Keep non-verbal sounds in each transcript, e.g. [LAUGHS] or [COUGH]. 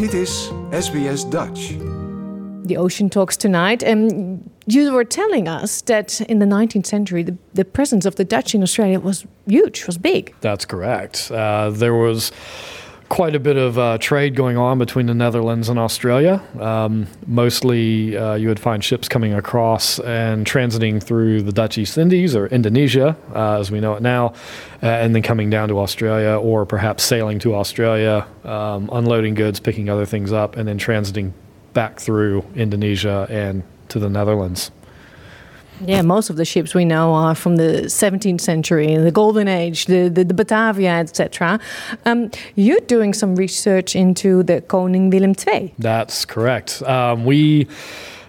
Dit is SBS Dutch. The Ocean Talks tonight. Um, you were telling us that in the 19th century, the, the presence of the Dutch in Australia was huge, was big. That's correct. Uh, there was quite a bit of uh, trade going on between the Netherlands and Australia. Um, mostly, uh, you would find ships coming across and transiting through the Dutch East Indies or Indonesia, uh, as we know it now, uh, and then coming down to Australia, or perhaps sailing to Australia, um, unloading goods, picking other things up, and then transiting back through Indonesia and to the Netherlands. Yeah, most of the ships we know are from the 17th century, the Golden Age, the, the, the Batavia, etc. Um, you're doing some research into the Koning Willem II. That's correct. Um, we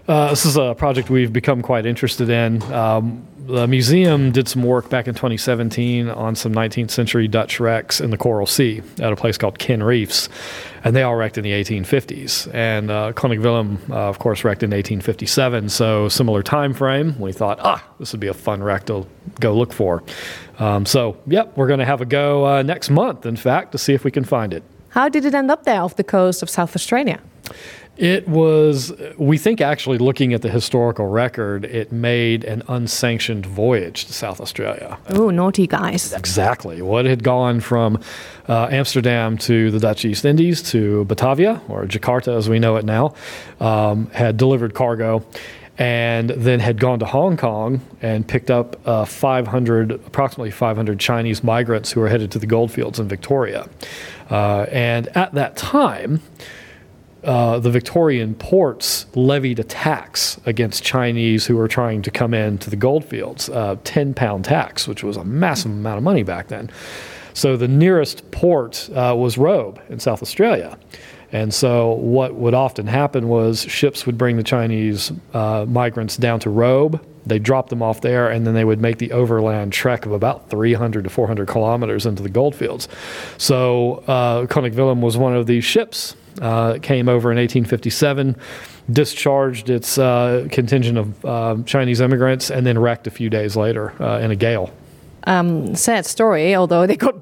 uh, this is a project we've become quite interested in. Um, the museum did some work back in 2017 on some 19th century Dutch wrecks in the Coral Sea at a place called Kenn Reefs, and they all wrecked in the 1850s. And uh, Koning Willem, uh, of course, wrecked in 1857, so similar time frame. We thought, ah, this would be a fun wreck to go look for. Um, so, yep, we're going to have a go uh, next month, in fact, to see if we can find it. How did it end up there off the coast of South Australia? It was, we think, actually looking at the historical record, it made an unsanctioned voyage to South Australia. Oh, naughty guys. Exactly. What had gone from uh, Amsterdam to the Dutch East Indies to Batavia, or Jakarta as we know it now, um, had delivered cargo and then had gone to Hong Kong and picked up uh, 500, approximately 500 Chinese migrants who were headed to the goldfields in Victoria. Uh, and at that time, uh, the Victorian ports levied a tax against Chinese who were trying to come into the goldfields, a 10 pound tax, which was a massive amount of money back then. So the nearest port uh, was Robe in South Australia. And so, what would often happen was ships would bring the Chinese uh, migrants down to Robe. They'd drop them off there, and then they would make the overland trek of about 300 to 400 kilometers into the goldfields. So, uh, Koning Willem was one of these ships uh, came over in 1857, discharged its uh, contingent of uh, Chinese immigrants, and then wrecked a few days later uh, in a gale. Um, sad story, although they got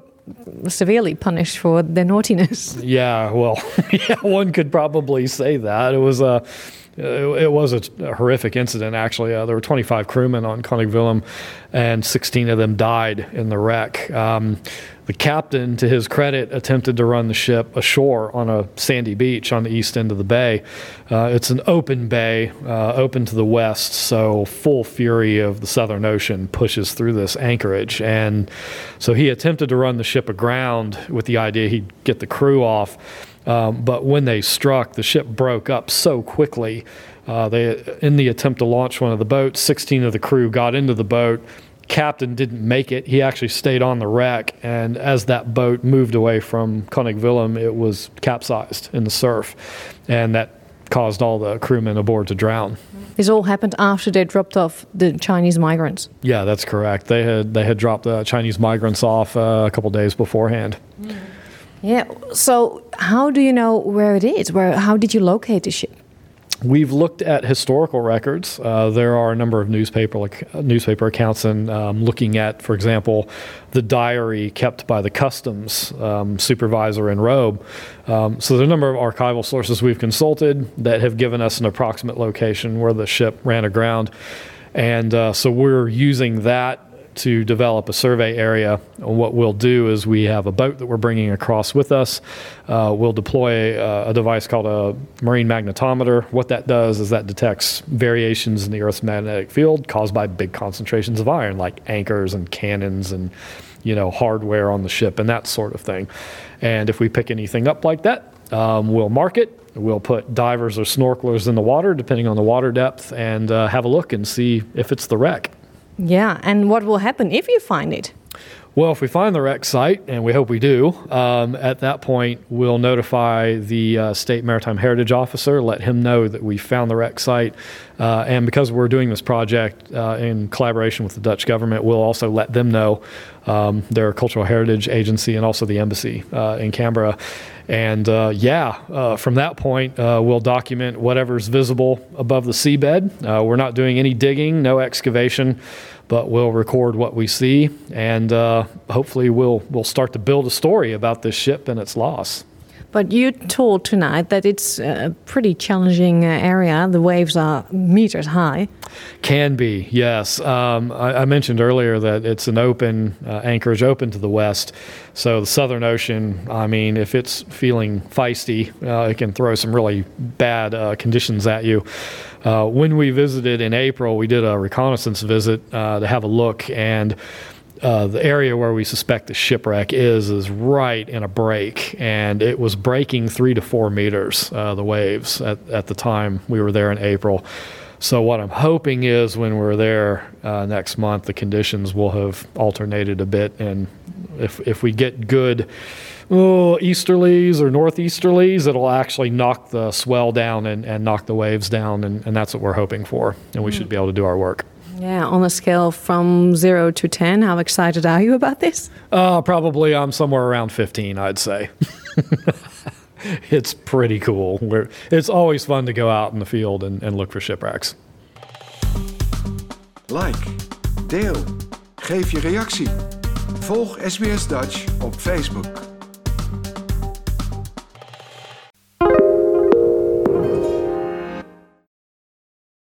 severely punished for their naughtiness. Yeah, well, [LAUGHS] yeah, one could probably say that. It was a. It, was a, a, horrific incident, actually. Uh, there were 25 crewmen on Koning Willem, and 16 of them died in the wreck. Um, the captain, to his credit, attempted to run the ship ashore on a sandy beach on the east end of the bay. Uh, it's an open bay, uh, open to the west, so full fury of the Southern Ocean pushes through this anchorage. And so he attempted to run the ship aground with the idea he'd get the crew off. Um, but when they struck, the ship broke up so quickly. Uh, they, in the attempt to launch one of the boats, 16 of the crew got into the boat captain didn't make it. He actually stayed on the wreck, and as that boat moved away from Koning Willem, it was capsized in the surf, and that caused all the crewmen aboard to drown. This all happened after they dropped off the Chinese migrants. Yeah, that's correct. They had they had dropped the Chinese migrants off uh, a couple days beforehand. Yeah. So, how do you know where it is? Where? How did you locate the ship? We've looked at historical records. Uh, there are a number of newspaper newspaper accounts, and um, looking at, for example, the diary kept by the customs um, supervisor in Robe. Um, so, there are a number of archival sources we've consulted that have given us an approximate location where the ship ran aground, and uh, so we're using that to develop a survey area. What we'll do is we have a boat that we're bringing across with us. Uh, we'll deploy a, a, device called a marine magnetometer. What that does is that detects variations in the Earth's magnetic field caused by big concentrations of iron, like anchors and cannons and you know hardware on the ship and that sort of thing. And if we pick anything up like that, um, we'll mark it. We'll put divers or snorkelers in the water, depending on the water depth, and uh, have a look and see if it's the wreck. Yeah, and what will happen if you find it? Well, if we find the wreck site, and we hope we do, um, at that point we'll notify the uh, state maritime heritage officer, let him know that we found the wreck site, uh, and because we're doing this project uh, in collaboration with the Dutch government, we'll also let them know um, their cultural heritage agency and also the embassy uh, in Canberra. And uh, yeah, uh, from that point, we'll document whatever's visible above the seabed. we're not doing any digging, no excavation but we'll record what we see, and uh, hopefully we'll we'll start to build a story about this ship and its loss. But you told tonight that it's a pretty challenging uh, area. The waves are meters high. Can be, yes. Um, I, I, mentioned earlier that it's an open, uh, anchorage open to the west. So the Southern Ocean, I mean, if it's feeling feisty, uh, it can throw some really bad uh, conditions at you. Uh, when we visited in April, we did a reconnaissance visit uh, to have a look, and uh, the area where we suspect the shipwreck is is right in a break, and it was breaking three to four meters. Uh, the waves at at the time we were there in April. So what I'm hoping is when we're there uh, next month, the conditions will have alternated a bit, and if if we get good oh, easterlies or northeasterlies, it'll actually knock the swell down and, and knock the waves down, and, and that's what we're hoping for, and we mm. should be able to do our work. Yeah, on a scale from zero to 10, how excited are you about this? Uh, probably I'm somewhere around 15, I'd say. [LAUGHS] it's pretty cool. We're, it's always fun to go out in the field and, and look for shipwrecks. Like, deel, geef je reactie. Volg SBS Dutch op Facebook.